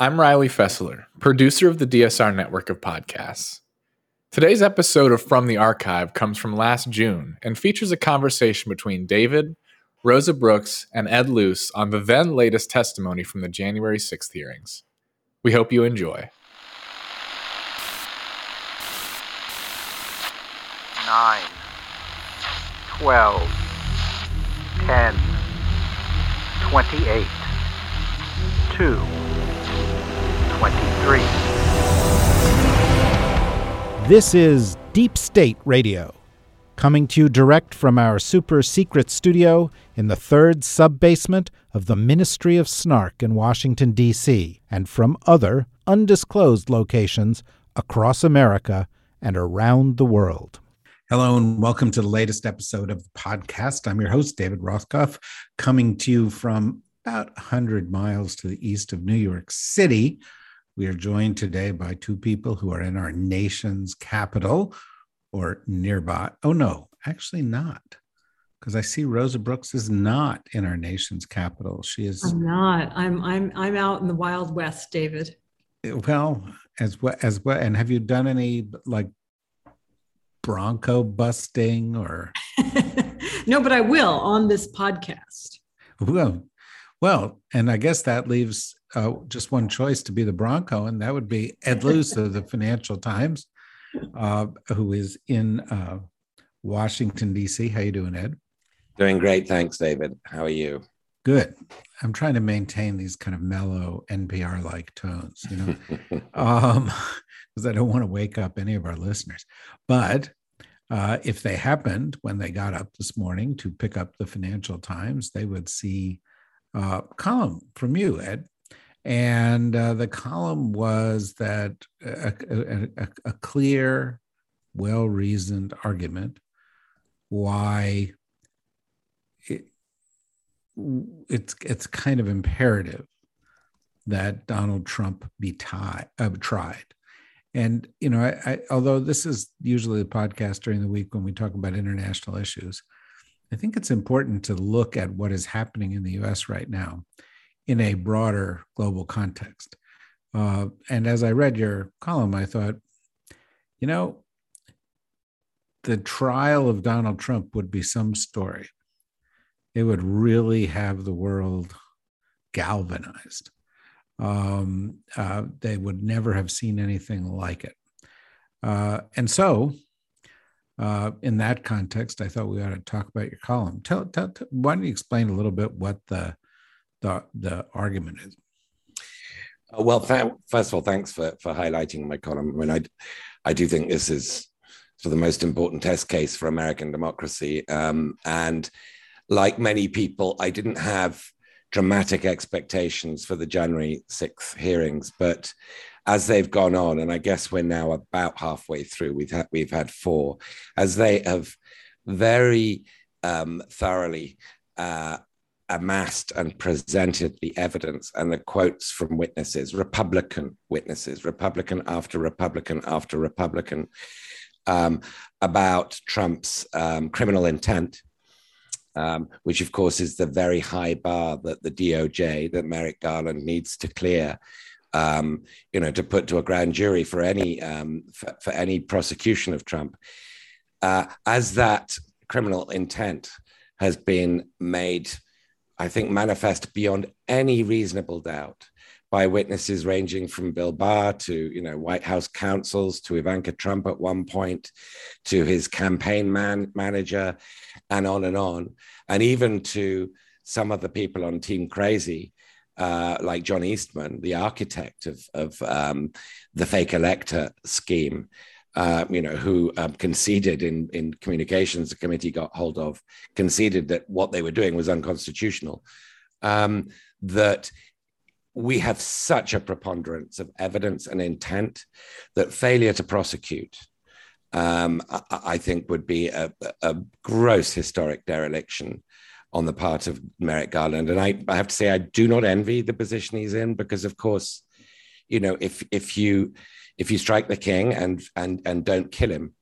i'm riley fessler producer of the dsr network of podcasts today's episode of from the archive comes from last june and features a conversation between david rosa brooks and ed luce on the then latest testimony from the january 6th hearings we hope you enjoy. 9, 12, 10, 28, 2, 23. This is Deep State Radio coming to you direct from our super secret studio in the third sub basement of the Ministry of Snark in Washington, D.C., and from other undisclosed locations across America and around the world. Hello, and welcome to the latest episode of the podcast. I'm your host, David Rothkopf, coming to you from about 100 miles to the east of New York City. We are joined today by two people who are in our nation's capital or nearby. Oh, no, actually not. Because I see Rosa Brooks is not in our nation's capital. She is. I'm not. I'm I'm I'm out in the Wild West, David. Eh, well, as well as well. And have you done any like bronco busting or? no, but I will on this podcast. Well, well, and I guess that leaves uh, just one choice to be the Bronco, and that would be Ed Luce of the Financial Times uh, who is in uh, Washington D.C. How you doing, Ed? Doing great, thanks, David. How are you? Good. I'm trying to maintain these kind of mellow NPR-like tones, you know, um, because I don't want to wake up any of our listeners. But uh, if they happened when they got up this morning to pick up the Financial Times, they would see a column from you, Ed, and uh, the column was that a, a, a, a clear, well reasoned argument why it, it's, it's kind of imperative that Donald Trump be tie, uh, tried. And, you know, I, I, although this is usually the podcast during the week when we talk about international issues, I think it's important to look at what is happening in the US right now in a broader global context. Uh, and as I read your column, I thought, you know, the trial of Donald Trump would be some story. It would really have the world galvanized. Um, uh, they would never have seen anything like it. Uh, and so, uh, in that context, I thought we ought to talk about your column. Tell, tell, tell, why don't you explain a little bit what the the the argument is. Uh, well, first of all, thanks for for highlighting my column. I mean, I I do think this is for the most important test case for American democracy. Um, and like many people, I didn't have dramatic expectations for the January 6th hearings, but as they've gone on, and I guess we're now about halfway through, we've had, we've had four, as they have very um, thoroughly uh, amassed and presented the evidence and the quotes from witnesses, Republican witnesses, Republican after Republican after Republican, um, about Trump's um, criminal intent, um, which of course is the very high bar that the DOJ, that Merrick Garland needs to clear. Um, you know, to put to a grand jury for any um, for, for, any prosecution of Trump, uh, as that criminal intent has been made I think, manifest beyond any reasonable doubt by witnesses ranging from Bill Barr to you know White House counsels to Ivanka Trump at one point, to his campaign man manager, and on and on, and even to some of the people on Team Crazy, uh, like John Eastman, the architect of of um, the fake elector scheme. Uh, you know, who um, conceded in in communications the committee got hold of, conceded that what they were doing was unconstitutional. Um, that we have such a preponderance of evidence and intent that failure to prosecute, um, I, I, think, would be a, a, gross historic dereliction on the part of Merrick Garland. And I, I, have to say, I do not envy the position he's in because, of course, you know, if if you if you strike the king and and and don't kill him,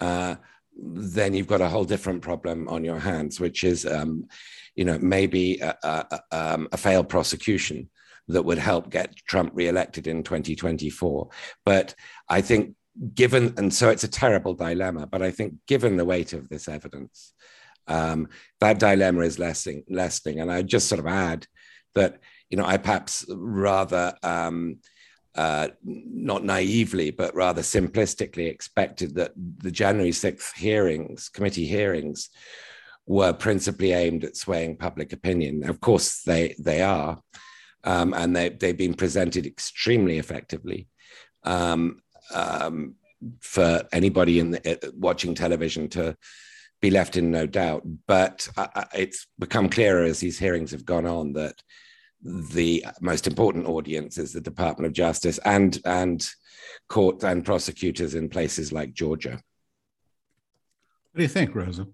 uh, then you've got a whole different problem on your hands, which is, um, you know, maybe a, a, um, a failed prosecution that would help get Trump reelected in 2024. But I think, given, and so it's a terrible dilemma, but I think, given the weight of this evidence, um, that dilemma is lessening, lessening. And I just sort of add that, you know, I perhaps rather, um, uh, not naively, but rather simplistically expected that the January 6th hearings, committee hearings, were principally aimed at swaying public opinion. Of course, they, they are um, and they, they've been presented extremely effectively um, um, for anybody in the, uh, watching television to be left in no doubt. But uh, it's become clearer as these hearings have gone on that the most important audience is the Department of Justice and and court and prosecutors in places like Georgia. What do you think, Rosa?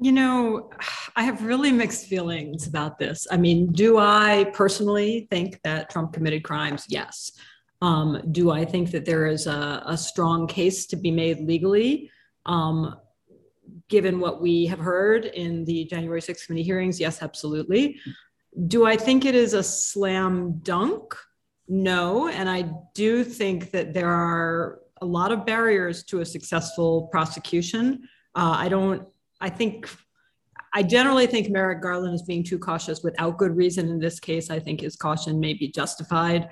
You know, I have really mixed feelings about this. I mean, do I personally think that Trump committed crimes? Yes. Um, do I think that there is a, a strong case to be made legally? Um, given what we have heard in the January 6th committee hearings, yes, absolutely. Do I think it is a slam dunk? No. And I do think that there are a lot of barriers to a successful prosecution. Uh, I don't I think I generally think Merrick Garland is being too cautious without good reason. In this case, I think his caution may be justified.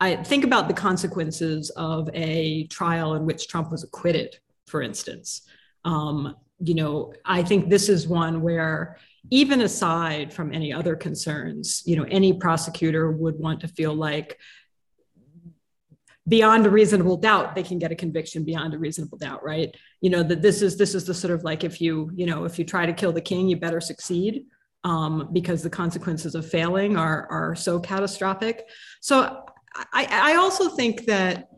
I think about the consequences of a trial in which Trump was acquitted, for instance. Um, you know, I think this is one where, even aside from any other concerns, you know, any prosecutor would want to feel like beyond a reasonable doubt they can get a conviction beyond a reasonable doubt right? You know that this is this is the sort of like if you you know if you try to kill the king you better succeed um, because the consequences of failing are are so catastrophic. So i i also think that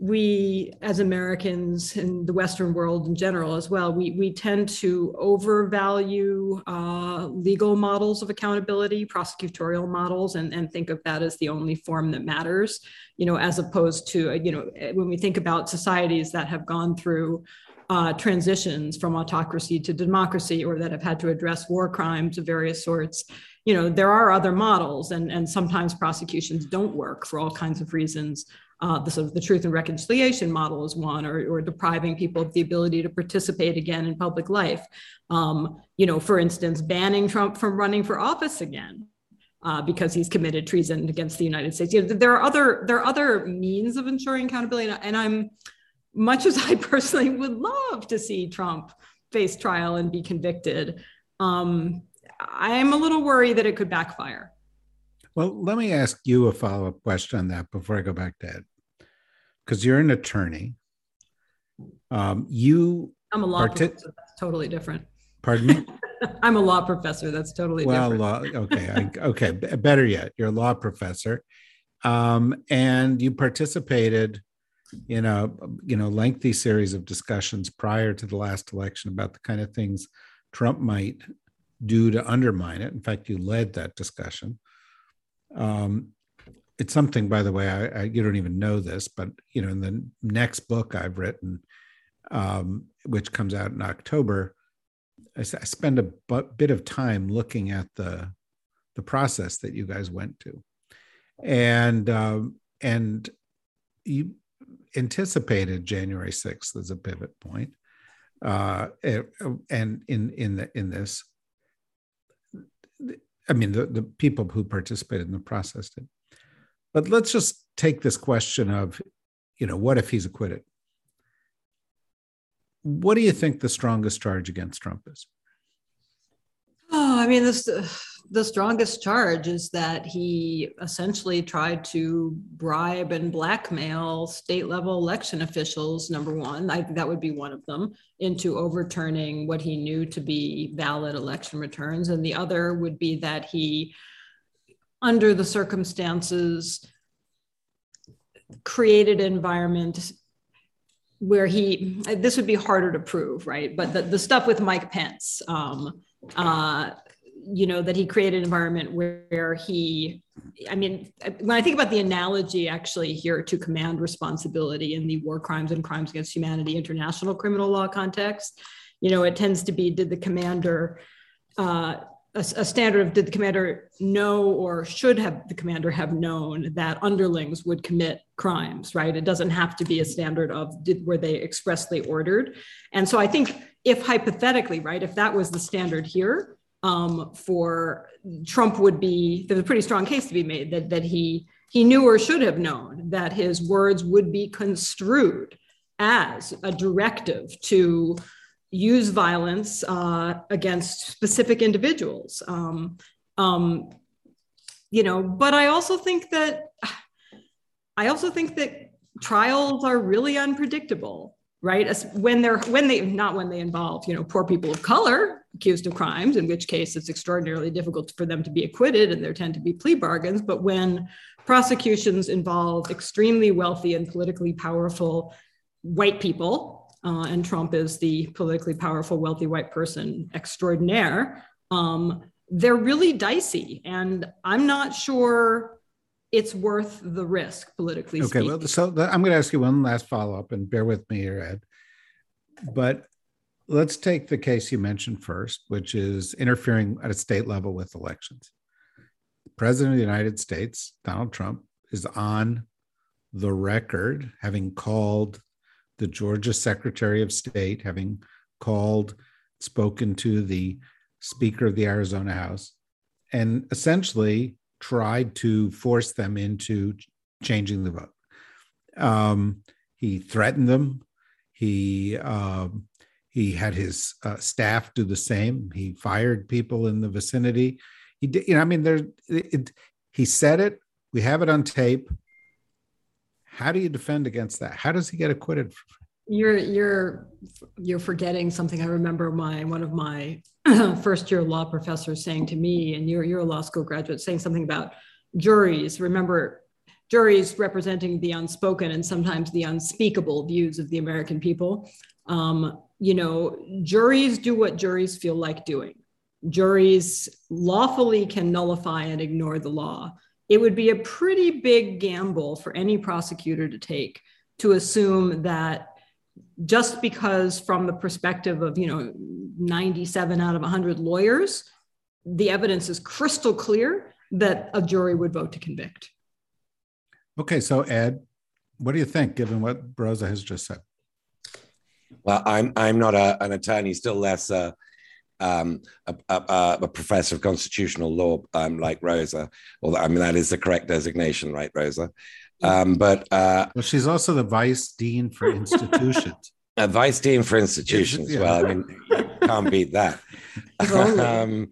we as Americans in the Western world in general as well, we, we tend to overvalue uh, legal models of accountability, prosecutorial models, and, and think of that as the only form that matters, you know, as opposed to, you know, when we think about societies that have gone through uh, transitions from autocracy to democracy or that have had to address war crimes of various sorts, you know, there are other models and, and sometimes prosecutions don't work for all kinds of reasons uh, the sort of the truth and reconciliation model is one, or, or depriving people of the ability to participate again in public life. Um, you know, for instance, banning Trump from running for office again. Uh, because he's committed treason against the United States. You know, there are other there are other means of ensuring accountability, and I'm much as I personally would love to see Trump face trial and be convicted. Um, I'm a little worried that it could backfire. Well, let me ask you a follow up question on that before I go back to Ed, because you're an attorney. Um, you I'm a law professor. That's totally different. Pardon me. I'm a law professor. That's totally well, different. Law, okay, I, okay. Better yet, you're a law professor, um, and you participated in a you know lengthy series of discussions prior to the last election about the kind of things Trump might do to undermine it. In fact, you led that discussion. Um, it's something, by the way, I, I, you don't even know this, but you know, in the next book I've written, um, which comes out in October, I, spend a b- bit of time looking at the the process that you guys went to, and um, and you anticipated January sixth as a pivot point, uh, and in in the in this I mean, the, the people who participated in the process did. But let's just take this question of, you know, what if he's acquitted? What do you think the strongest charge against Trump is? Oh, I mean, this the strongest charge is that he essentially tried to bribe and blackmail state level election officials. Number one, I, that would be one of them, into overturning what he knew to be valid election returns, and the other would be that he, under the circumstances, created environment where he this would be harder to prove right? But the, the stuff with mike pence um, uh, you know that he created an environment where he i mean when i think about the analogy actually here to command responsibility in the war crimes and crimes against humanity international criminal law context you know it tends to be did the commander uh, a, a, standard of did the commander know or should have the commander have known that underlings would commit crimes right? It doesn't have to be a standard of did were they expressly ordered? And so i think if hypothetically right if that was the standard here um, for Trump would be there's a pretty strong case to be made that that he he knew or should have known that his words would be construed as a directive to use violence uh, against specific individuals. Um, um, you know, but I also think that I also think that trials are really unpredictable right As when they're when they not when they involve you know poor people of color accused of crimes in which case it's extraordinarily difficult for them to be acquitted and there tend to be plea bargains but when prosecutions involve extremely wealthy and politically powerful white people uh, and trump is the politically powerful wealthy white person extraordinaire um, they're really dicey and i'm not sure it's worth the risk politically. Speaking. Okay, speaking. well, so I'm going to ask you one last follow up, and bear with me here, Ed. But let's take the case you mentioned first, which is interfering at a state level with elections. The President of the United States, Donald Trump, is on the record having called the Georgia Secretary of State, having called, spoken to the Speaker of the Arizona House, and essentially tried to force them into changing the vote. Um, he threatened them. He um, he had his uh, staff do the same. He fired people in the vicinity. He did, you know, I mean, there. It, he said it. We have it on tape. How do you defend against that? How does he get acquitted? You're you're you're forgetting something. I remember my one of my first year law professors saying to me, and you're, you're a law school graduate, saying something about juries. Remember, juries representing the unspoken and sometimes the unspeakable views of the American people. Um, you know, juries do what juries feel like doing. Juries lawfully can nullify and ignore the law. It would be a pretty big gamble for any prosecutor to take to assume that just because from the perspective of you know 97 out of 100 lawyers the evidence is crystal clear that a jury would vote to convict. Okay so ed what do you think given what rosa has just said? Well i'm i'm not a, an attorney still less uh, um, a, a, a, professor of constitutional law um, like Rosa. Well, I mean, that is the correct designation, right, Rosa? Um, but uh, well, she's also the vice dean for institutions. a vice dean for institutions. Yeah. Well, I mean, can't beat that. um,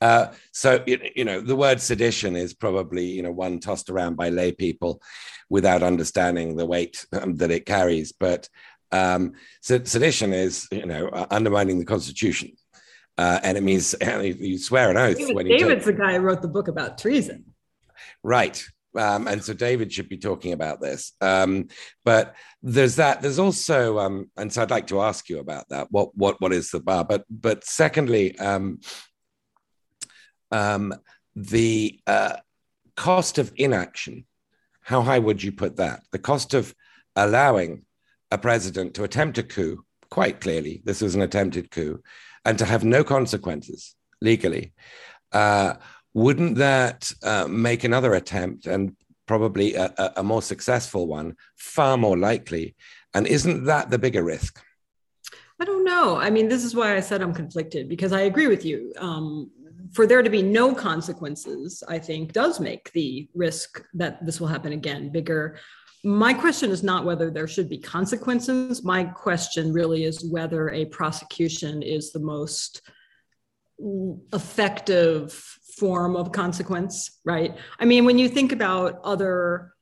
uh, so you know, the word sedition is probably you know one tossed around by lay people without understanding the weight um, that it carries. But um, sedition is you know uh, undermining the Constitution. Uh, and it means you swear an oath. David, when you David's the guy who wrote the book about treason. Right. Um, and so David should be talking about this. Um, but there's that. There's also, um, and so I'd like to ask you about that. What what what is the bar? But but secondly, um, um, the uh, cost of inaction. How high would you put that? The cost of allowing a president to attempt a coup. Quite clearly, this was an attempted coup, and to have no consequences legally. Uh, wouldn't that uh, make another attempt and probably a, a, more successful one far more likely? And isn't that the bigger risk? I don't know. I mean, this is why I said I'm conflicted because I agree with you. Um, for there to be no consequences, I think, does make the risk that this will happen again bigger. My question is not whether there should be consequences. My question really is whether a prosecution is the most effective form of consequence, right? I mean, when you think about other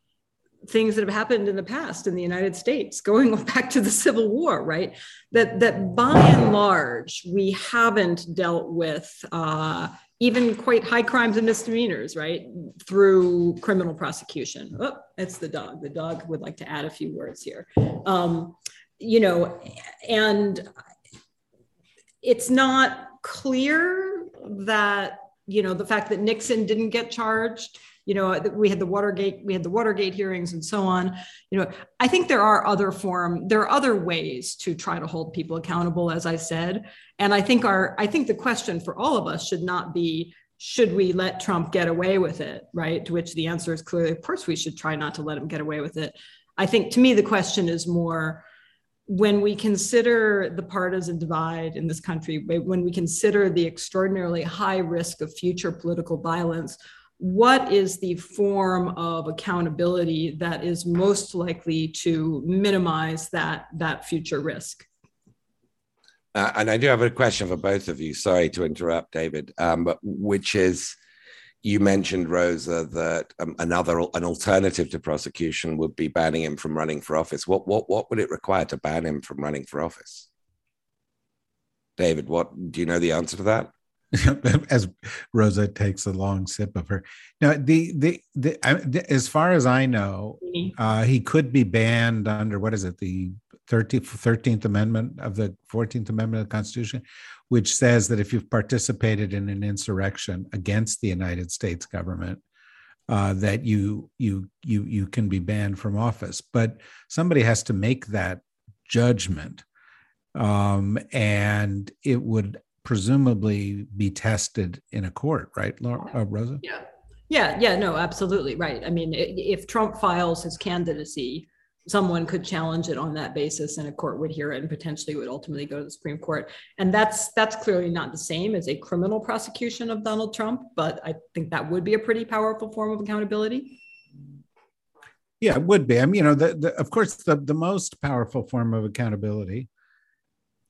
things that have happened in the past in the United States, going back to the Civil War, right? That that by and large we haven't dealt with uh, even quite high crimes and misdemeanors, right, through criminal prosecution. Oh, it's the dog. The dog would like to add a few words here. Um, you know, and it's not clear that you know the fact that Nixon didn't get charged you know uh, we had the watergate we had the watergate hearings and so on. You know i think there are other form there are other ways to try to hold people accountable as i said. And i think our i think the question for all of us should not be should we let trump get away with it right? To which the answer is clearly of course we should try not to let him get away with it. I think to me the question is more when we consider the partisan divide in this country, when we consider the extraordinarily high risk of future political violence, what is the form of accountability that is most likely to minimize that that future risk? Uh, and i do have a question for both of you. Sorry to interrupt david. Um, but which is you mentioned rosa that um, another an alternative to prosecution would be banning him from running for office. What what what would it require to ban him from running for office? David what do you know the answer to that as Rosa takes a long sip of her. Now, the the, the, I, the as far as I know, mm-hmm. uh, he could be banned under what is it, the 13th, 13th Amendment of the 14th Amendment of the Constitution, which says that if you've participated in an insurrection against the United States government, uh, that you you you you can be banned from office. But somebody has to make that judgment, um, and it would presumably be tested in a court, right, Laura, uh, Rosa? Yeah. Yeah, yeah, no, absolutely right. I mean, if Trump files his candidacy, someone could challenge it on that basis and a court would hear it and potentially would ultimately go to the Supreme Court. And that's that's clearly not the same as a criminal prosecution of Donald Trump, but I think that would be a pretty powerful form of accountability. Yeah, it would be. I mean, you know, the, the, of course, the, the most powerful form of accountability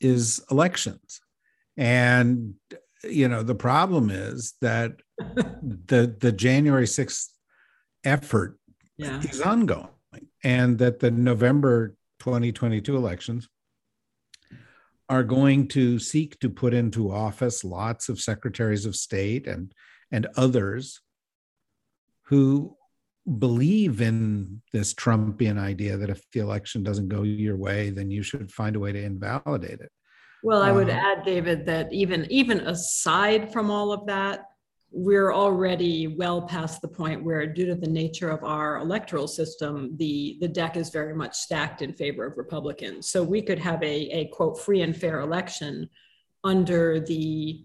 is elections. And you know, the problem is that the the January 6th effort yeah. is ongoing and that the November 2022 elections are going to seek to put into office lots of secretaries of state and and others who believe in this Trumpian idea that if the election doesn't go your way, then you should find a way to invalidate it. Well, I would um, add, David, that even even aside from all of that, we're already well past the point where, due to the nature of our electoral system, the the deck is very much stacked in favor of Republicans. So we could have a a quote free and fair election under the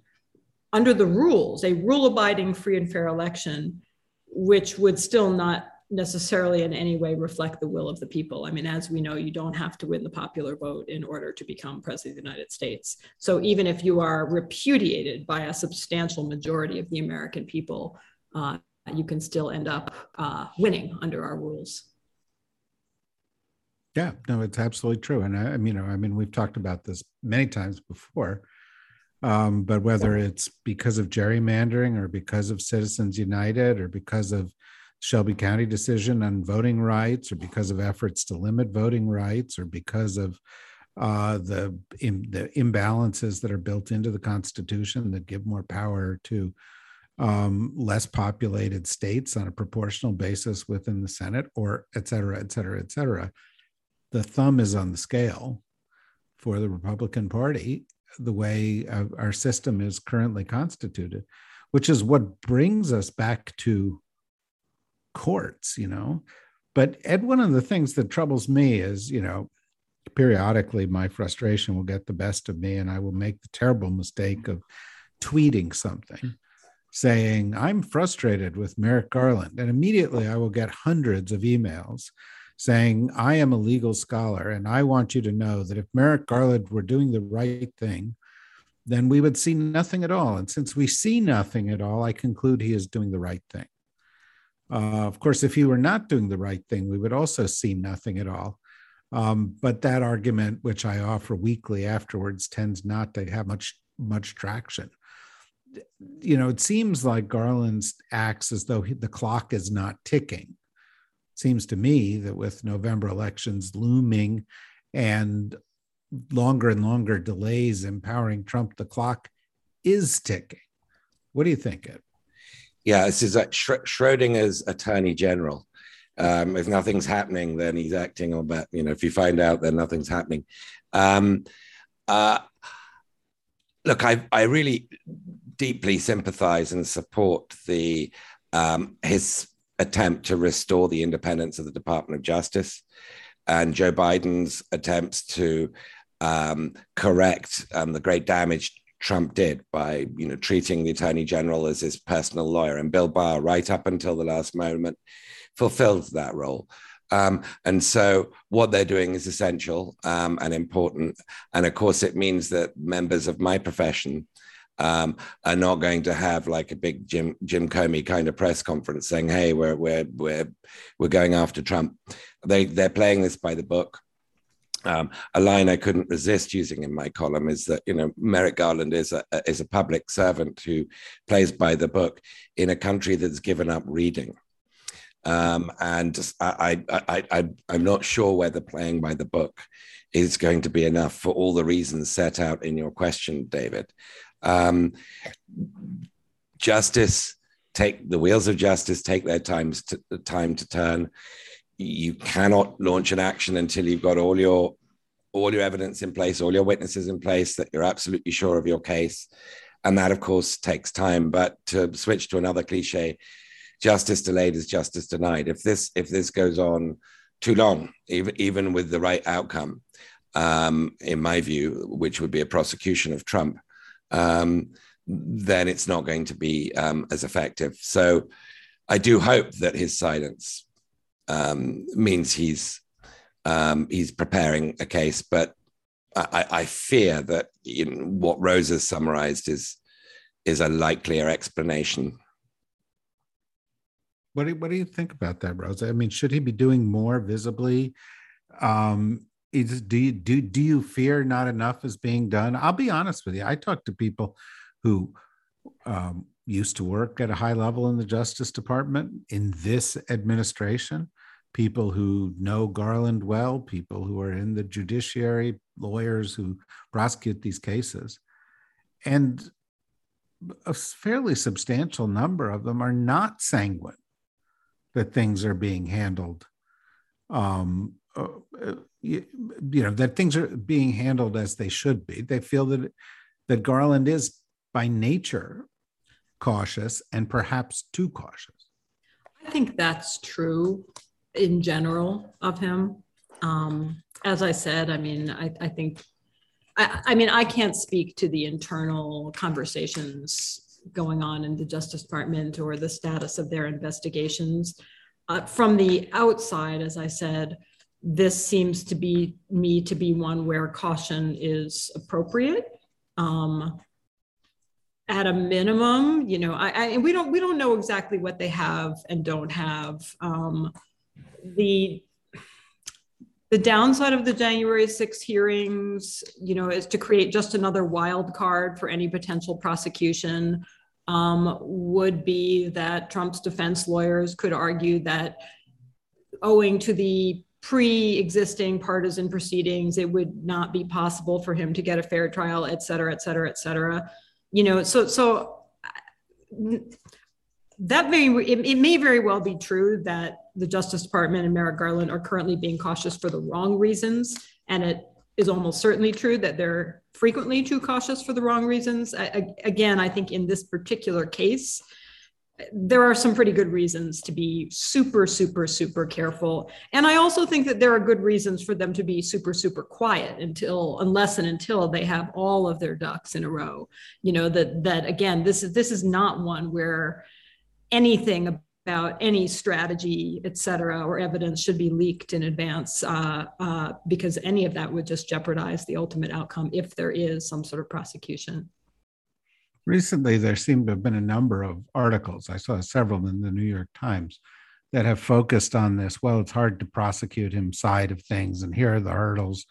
under the rules, a rule abiding free and fair election, which would still not necessarily in any way reflect the will of the people. I mean, as we know, you don't have to win the popular vote in order to become president of the United States. So even if you are repudiated by a substantial majority of the American people, uh, you can still end up uh, winning under our rules. Yeah, no, it's absolutely true. And I, I mean, you know, I mean, we've talked about this many times before. Um, but whether it's because of gerrymandering or because of Citizens United or because of Shelby County decision on voting rights, or because of efforts to limit voting rights, or because of uh, the the imbalances that are built into the Constitution that give more power to um, less populated states on a proportional basis within the Senate, or et cetera, et cetera, et cetera. The thumb is on the scale for the Republican Party the way our system is currently constituted, which is what brings us back to courts, you know. But Ed, one of the things that troubles me is, you know, periodically my frustration will get the best of me and I will make the terrible mistake of tweeting something hmm. saying, I'm frustrated with Merrick Garland. And immediately I will get hundreds of emails saying, I am a legal scholar and I want you to know that if Merrick Garland were doing the right thing, then we would see nothing at all. And since we see nothing at all, I conclude he is doing the right thing. Uh, of course, if he were not doing the right thing, we would also see nothing at all. Um, but that argument, which I offer weekly afterwards, tends not to have much much traction. You know, it seems like Garland acts as though he, the clock is not ticking. Seems to me that with November elections looming and longer and longer delays empowering Trump, the clock is ticking. What do you think? Yeah, this is like Schrodinger's attorney general. Um, if nothing's happening, then he's acting on that. You know, if you find out, then nothing's happening. Um, uh, look, I, I really deeply sympathize and support the um, his attempt to restore the independence of the Department of Justice and Joe Biden's attempts to um, correct um, the great damage Trump did by you know treating the Attorney General as his personal lawyer, and Bill Barr, right up until the last moment, fulfilled that role. Um, and so, what they're doing is essential um, and important. And of course, it means that members of my profession um, are not going to have like a big Jim Jim Comey kind of press conference saying, "Hey, we're we're we're we're going after Trump." They they're playing this by the book. Um, a line I couldn't resist using in my column is that you know Merrick Garland is a is a public servant who plays by the book in a country that's given up reading. Um, and I, I, I, I'm not sure whether playing by the book is going to be enough for all the reasons set out in your question, David. Um, justice, take the wheels of justice, take their times to, time to turn you cannot launch an action until you've got all your all your evidence in place, all your witnesses in place, that you're absolutely sure of your case. And that, of course, takes time. But to switch to another cliche, justice delayed is justice denied. If this if this goes on too long, even even with the right outcome, um, in my view, which would be a prosecution of Trump, um, then it's not going to be um, as effective. So I do hope that his silence um, means he's um, he's preparing a case, but I, I fear that you know, what Rose has summarized is is a likelier explanation. What do, what do you think about that, Rose? I mean, should he be doing more visibly? Um, is, do you do do you fear not enough is being done? I'll be honest with you. I talk to people who um, used to work at a high level in the Justice Department in this administration, people who know Garland well, people who are in the judiciary, lawyers who prosecute these cases. And a fairly substantial number of them are not sanguine that things are being handled. Um, uh, you, you know that things are being handled as they should be. They feel that that Garland is by nature cautious and perhaps too cautious. I think that's true in general of him. Um, as I said, I mean, I, I think, I, I mean, I can't speak to the internal conversations going on in the Justice Department or the status of their investigations. Uh, from the outside, as I said, this seems to be me to be one where caution is appropriate. Um, at a minimum, you know, I, I, we don't we don't know exactly what they have and don't have. Um, the the downside of the January 6 hearings, you know, is to create just another wild card for any potential prosecution. Um, would be that Trump's defense lawyers could argue that owing to the pre-existing partisan proceedings, it would not be possible for him to get a fair trial, et cetera, et cetera, et cetera. You know, so so that may it, it, may very well be true that the Justice Department and Merrick Garland are currently being cautious for the wrong reasons, and it is almost certainly true that they're frequently too cautious for the wrong reasons. I, again, I think in this particular case, there are some pretty good reasons to be super, super, super careful. And I also think that there are good reasons for them to be super, super quiet until, unless and until they have all of their ducks in a row. You know that that again, this is this is not one where anything about any strategy, et cetera, or evidence should be leaked in advance uh, uh, because any of that would just jeopardize the ultimate outcome if there is some sort of prosecution. Recently, there seemed to have been a number of articles. I saw several in the New York Times that have focused on this. Well, it's hard to prosecute him side of things, and here are the hurdles.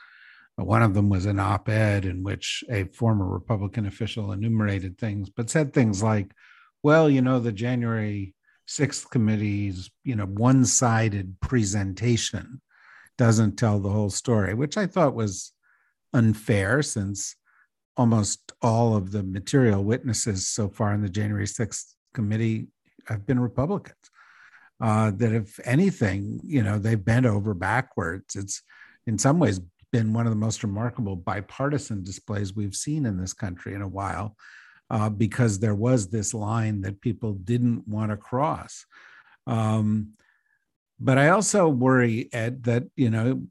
One of them was an op ed in which a former Republican official enumerated things, but said things like, well, you know, the January 6th committee's, you know, one-sided presentation doesn't tell the whole story, which I thought was unfair since almost all of the material witnesses so far in the January 6th committee have been Republicans. Uh, that if anything, you know, they've bent over backwards. It's in some ways been one of the most remarkable bipartisan displays we've seen in this country in a while uh, because there was this line that people didn't want to cross. Um, but I also worry, Ed, that you know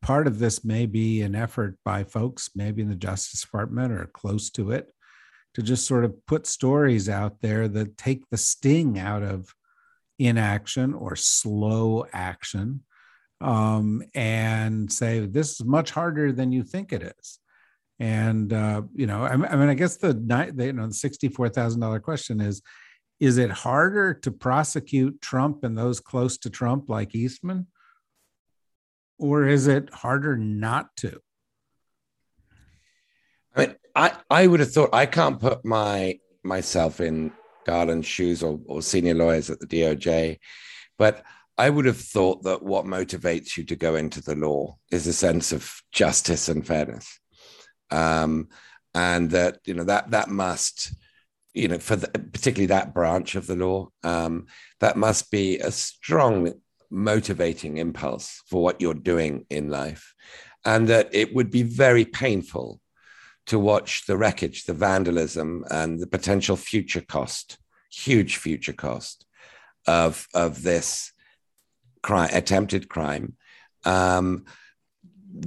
part of this may be an effort by folks, maybe in the Justice Department or close to it, to just sort of put stories out there that take the sting out of inaction or slow action um, and say this is much harder than you think it is. And uh, you know, I, mean, I guess the, you know the sixty-four thousand dollar question is: Is it harder to prosecute Trump and those close to Trump, like Eastman, or is it harder not to? I mean, I, I would have thought I can't put my myself in Garland's shoes or, or senior lawyers at the DOJ, but I would have thought that what motivates you to go into the law is a sense of justice and fairness um, and that you know that that must you know for the, particularly that branch of the law um, that must be a strong motivating impulse for what you're doing in life. And that it would be very painful to watch the wreckage the vandalism and the potential future cost huge future cost of of this crime attempted crime um,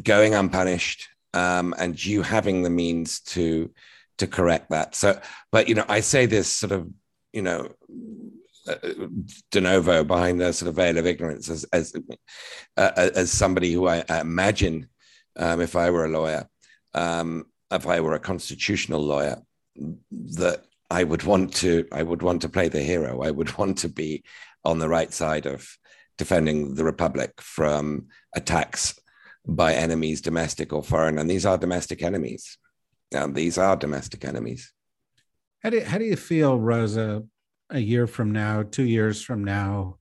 going unpunished um, and you having the means to to correct that. So, but you know, I say this sort of you know uh, de novo behind the sort of veil of ignorance as as uh, as somebody who I, imagine um, if I were a lawyer, um, if I were a constitutional lawyer, that I would want to I would want to play the hero. I would want to be on the right side of defending the republic from attacks by enemies, domestic or foreign. And these are domestic enemies. Now, these are domestic enemies. How do, how do you feel, Rosa, a year from now, two years from now,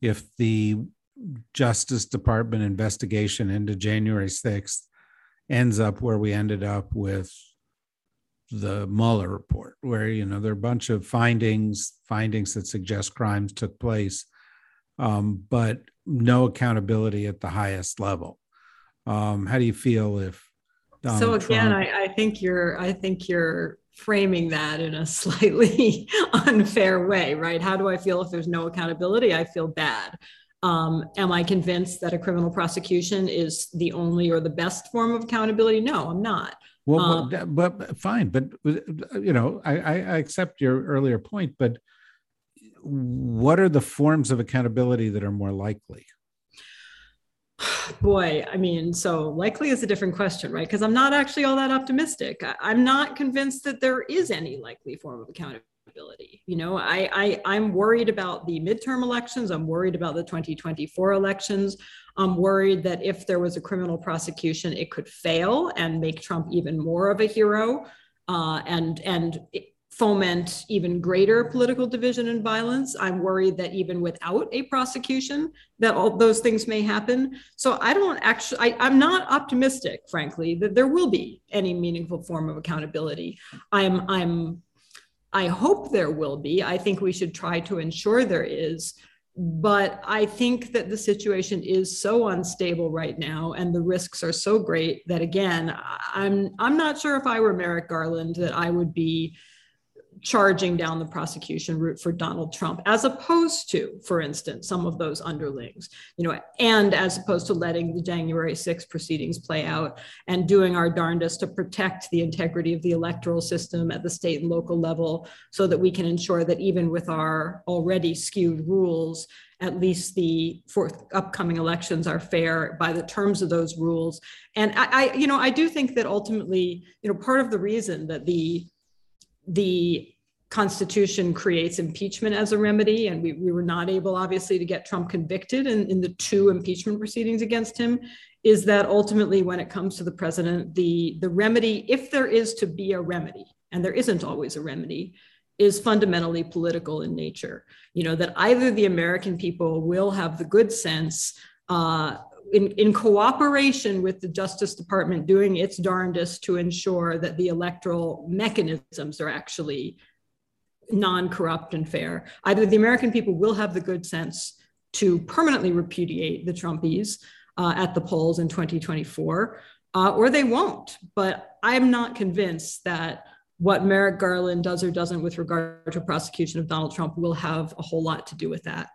if the Justice Department investigation into January 6th ends up where we ended up with the Mueller report, where you know there are a bunch of findings, findings that suggest crimes took place, um, but no accountability at the highest level. Um, how do you feel if Donald so again, Trump... I, I think you're I think you're framing that in a slightly unfair way, right? How do I feel if there's no accountability? I feel bad. Um, am I convinced that a criminal prosecution is the only or the best form of accountability? No, I'm not. Well, um, but, but, fine, but you know, I, I accept your earlier point, but what are the forms of accountability that are more likely? Boy, I mean, so likely is a different question, right? Because I'm not actually all that optimistic. I, am not convinced that there is any likely form of accountability. You know, I, I I'm worried about the midterm elections. I'm worried about the 2024 elections. I'm worried that if there was a criminal prosecution, it could fail and make Trump even more of a hero. Uh, and and foment even greater political division and violence. I'm worried that even without a prosecution, that all those things may happen. So I don't actually, I, am not optimistic, frankly, that there will be any meaningful form of accountability. I'm, I'm, I hope there will be. I think we should try to ensure there is. But I think that the situation is so unstable right now, and the risks are so great that again, I'm I'm not sure if I were Merrick Garland that I would be charging down the prosecution route for Donald Trump, as opposed to, for instance, some of those underlings, you know, and as opposed to letting the January 6 proceedings play out and doing our darndest to protect the integrity of the electoral system at the state and local level so that we can ensure that even with our already skewed rules, at least the fourth upcoming elections are fair by the terms of those rules. And I, I you know, I do think that ultimately, you know, part of the reason that the the Constitution creates impeachment as a remedy, and we, we were not able, obviously, to get Trump convicted in, in the two impeachment proceedings against him. Is that ultimately, when it comes to the president, the, the remedy, if there is to be a remedy, and there isn't always a remedy, is fundamentally political in nature. You know, that either the American people will have the good sense uh, in, in cooperation with the Justice Department doing its darndest to ensure that the electoral mechanisms are actually non-corrupt and fair. Either the American people will have the good sense to permanently repudiate the Trumpies uh, at the polls in 2024, uh, or they won't. But I'm not convinced that what Merrick Garland does or doesn't with regard to prosecution of Donald Trump will have a whole lot to do with that.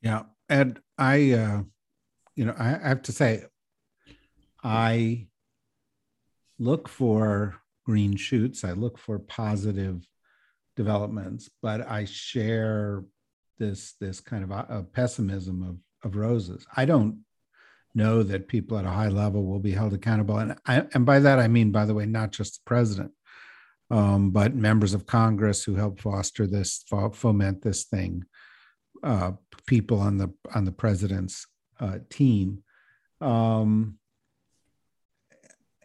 Yeah, and I, uh, you know, I, have to say, I look for green shoots. I look for positive developments, but I share this this kind of a, a pessimism of of Rosa's. I don't know that people at a high level will be held accountable, and I, and by that I mean, by the way, not just the president, um, but members of Congress who help foster this, foment this thing, uh, people on the on the president's uh, team. Um,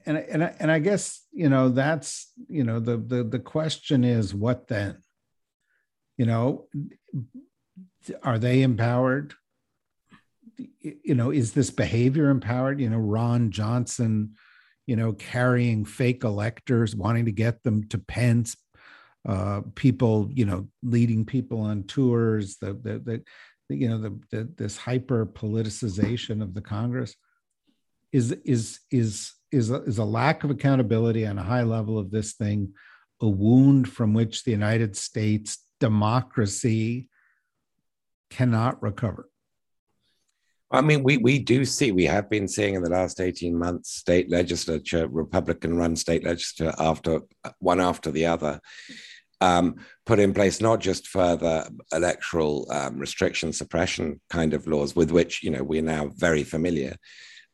and and and I guess you know that's you know the the the question is what then? You know, are they empowered? You know, is this behavior empowered? You know, Ron Johnson, you know, carrying fake electors, wanting to get them to Pence, uh, people, you know, leading people on tours, the the, the you know the, the this hyper politicization of the Congress is is is is a, is a lack of accountability on a high level of this thing a wound from which the United States democracy cannot recover. I mean, we we do see we have been seeing in the last eighteen months state legislature, Republican run state legislature after one after the other, um, put in place not just further electoral um, restriction suppression kind of laws with which you know we're now very familiar,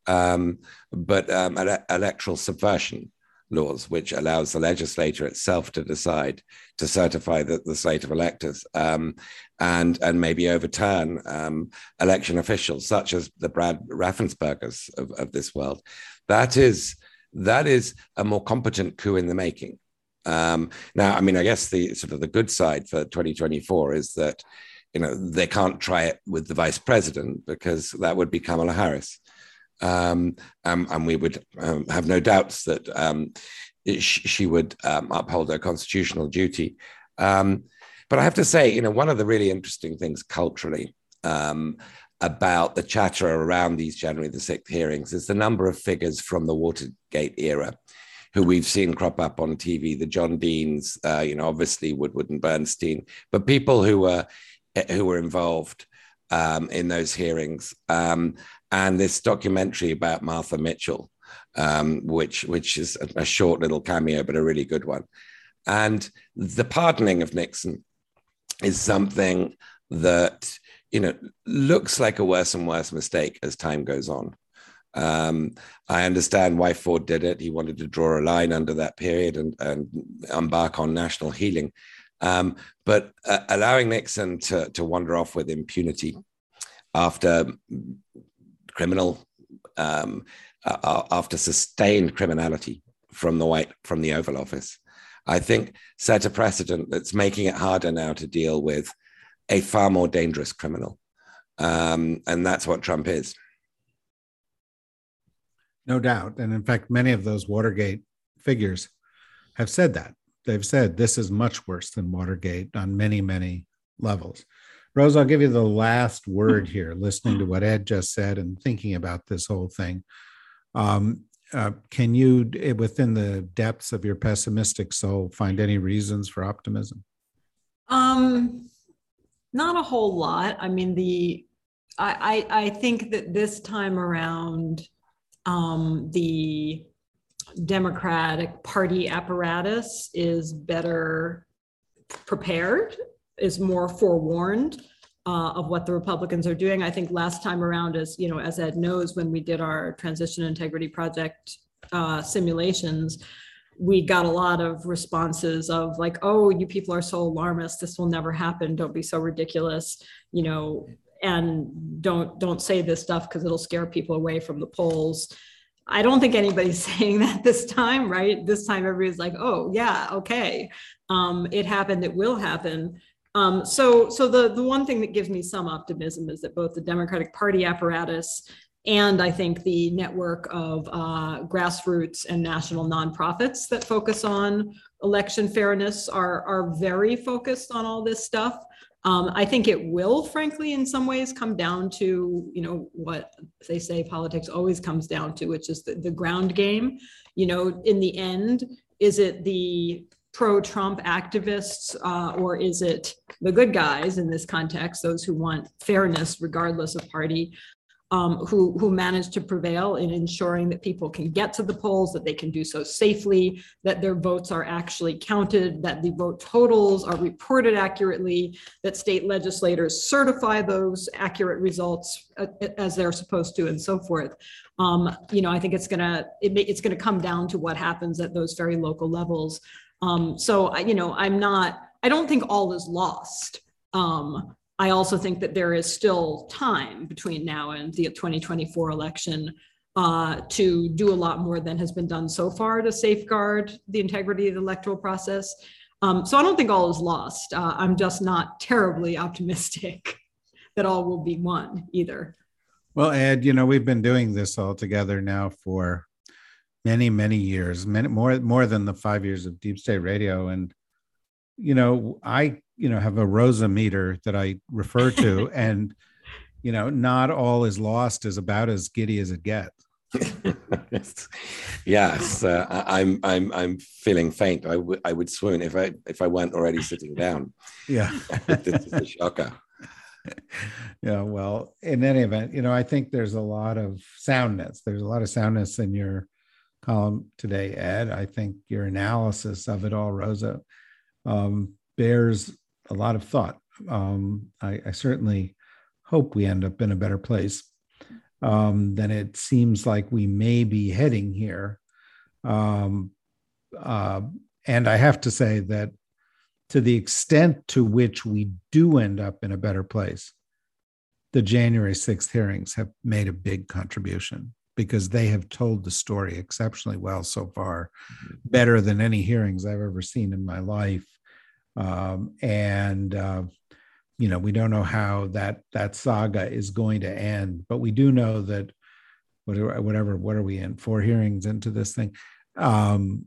um, but um, ele- electoral subversion laws, which allows the legislature itself to decide to certify the, the slate of electors um, and and maybe overturn um, election officials such as the Brad Raffenspergers of, of this world. That is that is a more competent coup in the making. Um, now, I mean, I guess the sort of the good side for 2024 is that you know they can't try it with the vice president because that would be Kamala Harris, um, um, and we would um, have no doubts that um, she would um, uphold her constitutional duty. but I have to say, you know, one of the really interesting things culturally about the chatter around these January the 6th hearings is the number of figures from the Watergate era who we've seen crop up on TV, the John Deans, uh, you know, obviously Woodward and Bernstein, but people who were who were involved um, in those hearings, um, and this documentary about Martha Mitchell, um, which which is a, a short little cameo, but a really good one, and the pardoning of Nixon is something that you know looks like a worse and worse mistake as time goes on. Um, I understand why Ford did it. He wanted to draw a line under that period and, and embark on national healing. Um, but uh, allowing Nixon to, to wander off with impunity after criminal, um, uh, after sustained criminality from the White from the Oval Office, I think set a precedent that's making it harder now to deal with a far more dangerous criminal, um, and that's what Trump is. No doubt. And in fact, many of those Watergate figures have said that. They've said this is much worse than Watergate on many, many levels. Rose, I'll give you the last word here, listening to what Ed just said and thinking about this whole thing. Um, uh, can you, eh, within the depths of your pessimistic soul, find any reasons for optimism? Um, not a whole lot. I mean, the I I, I think that this time around, um, the Democratic Party apparatus is better prepared, is more forewarned uh, of what the Republicans are doing. I think last time around, as you know, as Ed knows, when we did our transition integrity project uh, simulations, we got a lot of responses of like, "Oh, you people are so alarmist. This will never happen. Don't be so ridiculous." You know, and don't don't say this stuff because it'll scare people away from the polls. I don't think anybody's saying that this time, right? This time, everybody's like, "Oh, yeah, okay, um, it happened. It will happen." Um, so, so the the one thing that gives me some optimism is that both the Democratic Party apparatus and I think the network of uh, grassroots and national nonprofits that focus on election fairness are are very focused on all this stuff. Um, I think it will, frankly, in some ways, come down to you know what they say politics always comes down to, which is the, the ground game. You know, in the end, is it the pro-Trump activists, uh, or is it the good guys in this context, those who want fairness regardless of party, um, who who manage to prevail in ensuring that people can get to the polls, that they can do so safely, that their votes are actually counted, that the vote totals are reported accurately, that state legislators certify those accurate results uh, as they're supposed to, and so forth. Um, you know, I think it's gonna it may, it's gonna come down to what happens at those very local levels. Um, so, you know, I'm not, I don't think all is lost. Um, I also think that there is still time between now and the 2024 election uh, to do a lot more than has been done so far to safeguard the integrity of the electoral process. Um, so I don't think all is lost. Uh, I'm just not terribly optimistic that all will be won either. Well, Ed, you know, we've been doing this all together now for many many years many more more than the five years of deep state radio and you know i you know have a rosa meter that i refer to and you know not all is lost is about as giddy as it gets. Yes uh, i'm i'm i'm feeling faint. I would I would swoon if i if i weren't already sitting down. Yeah. This is a shocker. Yeah well in any event you know i think there's a lot of soundness. There's a lot of soundness in your column today, Ed. I think your analysis of it all, Rosa, um, bears a lot of thought. Um, I, I, certainly hope we end up in a better place um, than it seems like we may be heading here. Um, uh, and I have to say that to the extent to which we do end up in a better place, the January 6th hearings have made a big contribution because they have told the story exceptionally well so far, mm-hmm. better than any hearings I've ever seen in my life. Um, and uh, you know, we don't know how that that saga is going to end, but we do know that whatever, whatever what are we in four hearings into this thing, um,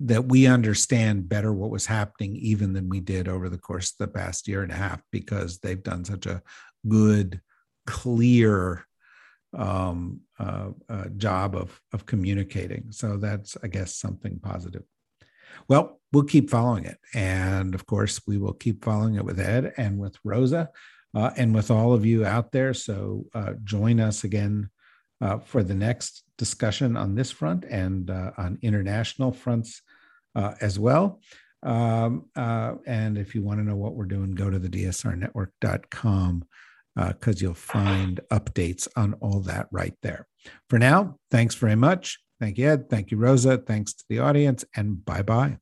that we understand better what was happening even than we did over the course of the past year and a half because they've done such a good, clear um, uh, uh, job of of communicating. So that's, I guess, something positive. Well, we'll keep following it, and of course, we will keep following it with Ed and with Rosa, uh, and with all of you out there. So uh, join us again uh, for the next discussion on this front and uh, on international fronts as well. Um, and if you want to know what we're doing, go to the dsrnetwork.com because uh, you'll find updates on all that right there. For now, thanks very much. Thank you, Ed. Thank you, Rosa. Thanks to the audience, and bye bye.